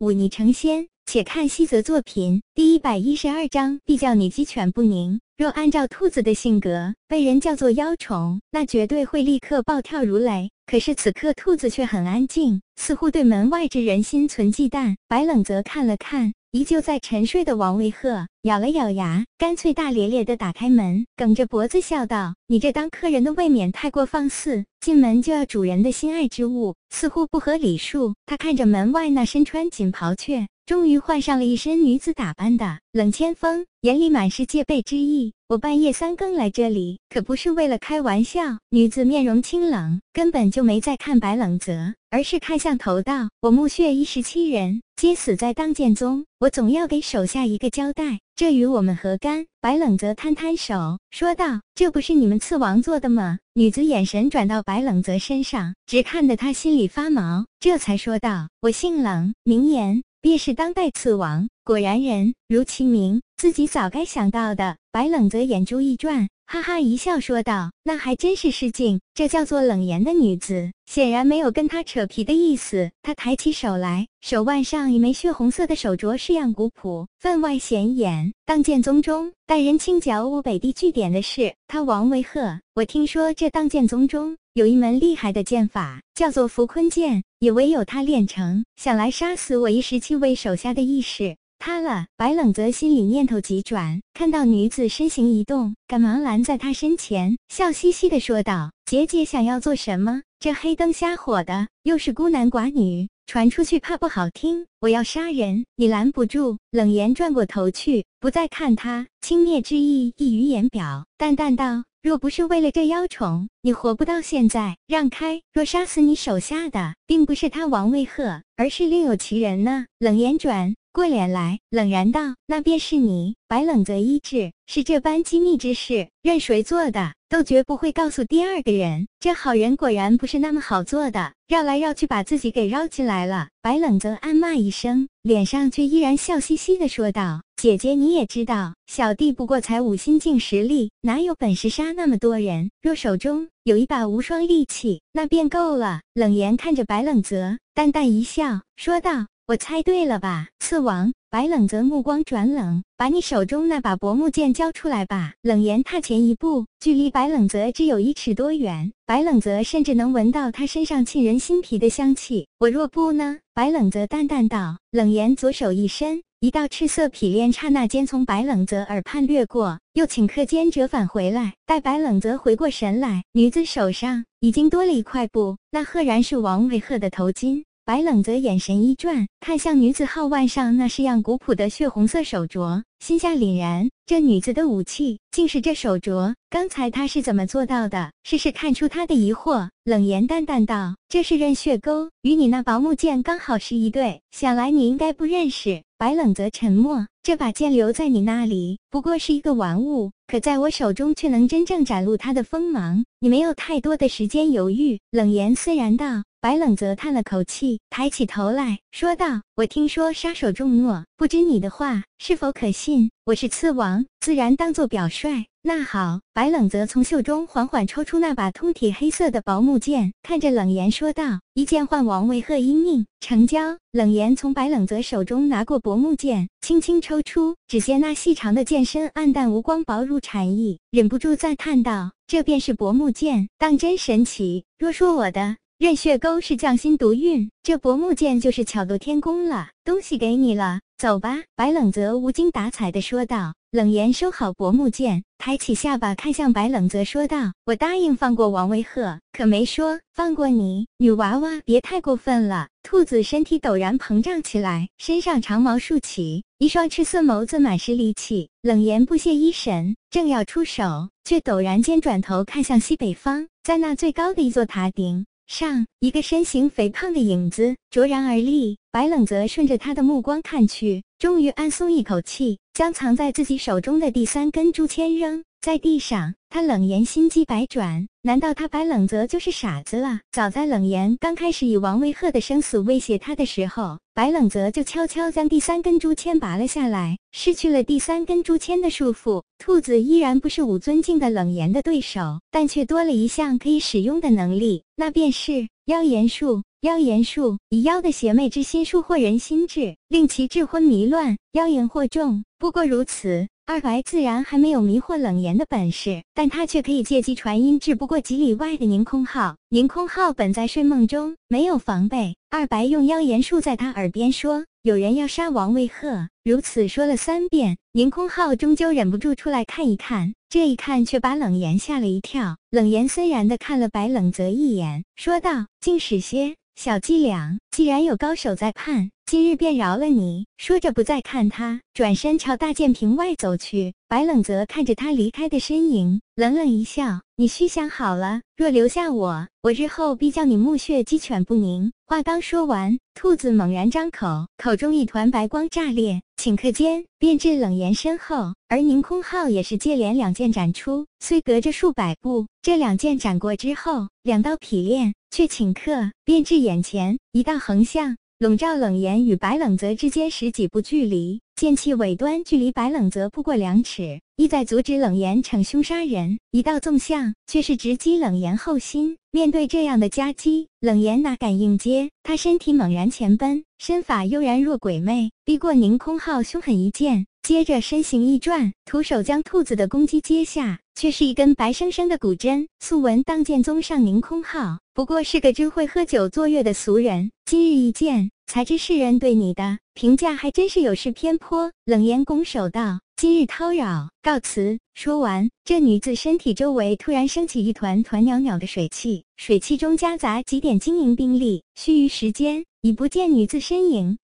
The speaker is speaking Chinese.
忤逆成仙。且看西泽作品第一百一十二章，必叫你鸡犬不宁。若按照兔子的性格，被人叫做妖宠，那绝对会立刻暴跳如雷。可是此刻兔子却很安静，似乎对门外之人心存忌惮。白冷泽看了看。依旧在沉睡的王维鹤咬了咬牙，干脆大咧咧的打开门，梗着脖子笑道：“你这当客人的未免太过放肆，进门就要主人的心爱之物，似乎不合礼数。”他看着门外那身穿锦袍却终于换上了一身女子打扮的冷千锋，眼里满是戒备之意。我半夜三更来这里，可不是为了开玩笑。女子面容清冷，根本就没在看白冷泽，而是看向头道：“我墓穴一十七人，皆死在当剑宗，我总要给手下一个交代，这与我们何干？”白冷泽摊摊手，说道：“这不是你们刺王做的吗？”女子眼神转到白冷泽身上，直看得他心里发毛，这才说道：“我姓冷，名言。”便是当代刺王，果然人如其名，自己早该想到的。白冷泽眼珠一转，哈哈一笑，说道：“那还真是失敬。这叫做冷言的女子，显然没有跟他扯皮的意思。他抬起手来，手腕上一枚血红色的手镯式样古朴，分外显眼。当剑宗中带人清剿我北地据点的是他王维鹤。我听说这当剑宗中。”有一门厉害的剑法，叫做伏坤剑，也唯有他练成，想来杀死我一十七位手下的意识他了。白冷泽心里念头急转，看到女子身形一动，赶忙拦在他身前，笑嘻嘻的说道：“姐姐想要做什么？这黑灯瞎火的，又是孤男寡女，传出去怕不好听。我要杀人，你拦不住。”冷言转过头去，不再看他，轻蔑之意溢于言表，淡淡道。若不是为了这妖宠，你活不到现在。让开！若杀死你手下的，并不是他王位鹤，而是另有其人呢。冷言转过脸来，冷然道：“那便是你。”白冷泽医治是这般机密之事，任谁做的，都绝不会告诉第二个人。这好人果然不是那么好做的，绕来绕去把自己给绕进来了。白冷泽暗骂一声，脸上却依然笑嘻嘻的说道。姐姐，你也知道，小弟不过才五心境实力，哪有本事杀那么多人？若手中有一把无双利器，那便够了。冷言看着白冷泽，淡淡一笑，说道：“我猜对了吧，刺王？”白冷泽目光转冷，把你手中那把薄木剑交出来吧。冷言踏前一步，距离白冷泽只有一尺多远，白冷泽甚至能闻到他身上沁人心脾的香气。我若不呢？白冷泽淡淡道。冷言左手一伸。一道赤色匹链刹那间从白冷泽耳畔掠过，又顷刻间折返回来。待白冷泽回过神来，女子手上已经多了一块布，那赫然是王维鹤的头巾。白冷泽眼神一转，看向女子号腕上那式样古朴的血红色手镯，心下凛然，这女子的武器竟是这手镯。刚才他是怎么做到的？试试看出他的疑惑，冷言淡淡道：“这是刃血钩，与你那薄木剑刚好是一对，想来你应该不认识。”白冷泽沉默，这把剑留在你那里不过是一个玩物，可在我手中却能真正展露它的锋芒。你没有太多的时间犹豫。冷言虽然道。白冷泽叹了口气，抬起头来说道：“我听说杀手重诺，不知你的话是否可信？我是刺王，自然当做表率。那好。”白冷泽从袖中缓缓抽出那把通体黑色的薄木剑，看着冷言说道：“一剑换王维鹤一命，成交。”冷言从白冷泽手中拿过薄木剑，轻轻抽出，只见那细长的剑身暗淡无光，薄如蝉翼，忍不住赞叹道：“这便是薄木剑，当真神奇。若说我的……”任血钩是匠心独运，这薄木剑就是巧夺天工了。东西给你了，走吧。白冷泽无精打采地说道。冷言收好薄木剑，抬起下巴看向白冷泽说道：“我答应放过王维鹤，可没说放过你。女娃娃，别太过分了。”兔子身体陡然膨胀起来，身上长毛竖起，一双赤色眸子满是戾气。冷言不屑一审，正要出手，却陡然间转头看向西北方，在那最高的一座塔顶。上一个身形肥胖的影子卓然而立，白冷泽顺着他的目光看去，终于暗松一口气，将藏在自己手中的第三根竹签扔在地上。他冷言心机百转，难道他白冷泽就是傻子了？早在冷言刚开始以王威赫的生死威胁他的时候，白冷泽就悄悄将第三根竹签拔了下来，失去了第三根竹签的束缚。兔子依然不是武尊境的冷言的对手，但却多了一项可以使用的能力，那便是妖言术，妖言术以妖的邪魅之心术惑人心智，令其智昏迷乱，妖言惑众。不过如此。二白自然还没有迷惑冷言的本事，但他却可以借机传音至不过几里外的宁空号。宁空号本在睡梦中，没有防备。二白用妖言术在他耳边说：“有人要杀王卫鹤。”如此说了三遍，宁空号终究忍不住出来看一看。这一看却把冷言吓了一跳。冷言森然地看了白冷泽一眼，说道：“竟使些。”小伎俩，既然有高手在看，今日便饶了你。说着，不再看他，转身朝大剑屏外走去。白冷则看着他离开的身影，冷冷一笑：“你须想好了，若留下我，我日后必叫你目穴鸡犬不宁。”话刚说完，兔子猛然张口，口中一团白光炸裂，顷刻间便至冷言身后。而宁空号也是接连两剑斩出，虽隔着数百步，这两剑斩过之后，两道劈炼却顷刻便至眼前，一道横向笼罩冷言与白冷泽之间十几步距离，剑气尾端距离白冷泽不过两尺，意在阻止冷言逞凶杀人；一道纵向却是直击冷言后心。面对这样的夹击，冷言哪敢应接？他身体猛然前奔，身法悠然若鬼魅，逼过宁空号，凶狠一剑。接着身形一转，徒手将兔子的攻击接下，却是一根白生生的骨针。素闻当剑宗上宁空号不过是个真会喝酒作乐的俗人，今日一见，才知世人对你的评价还真是有失偏颇。冷言拱手道：“今日叨扰，告辞。”说完，这女子身体周围突然升起一团团袅袅的水汽，水汽中夹杂几点晶莹冰粒。须臾时间，已不见女子身影。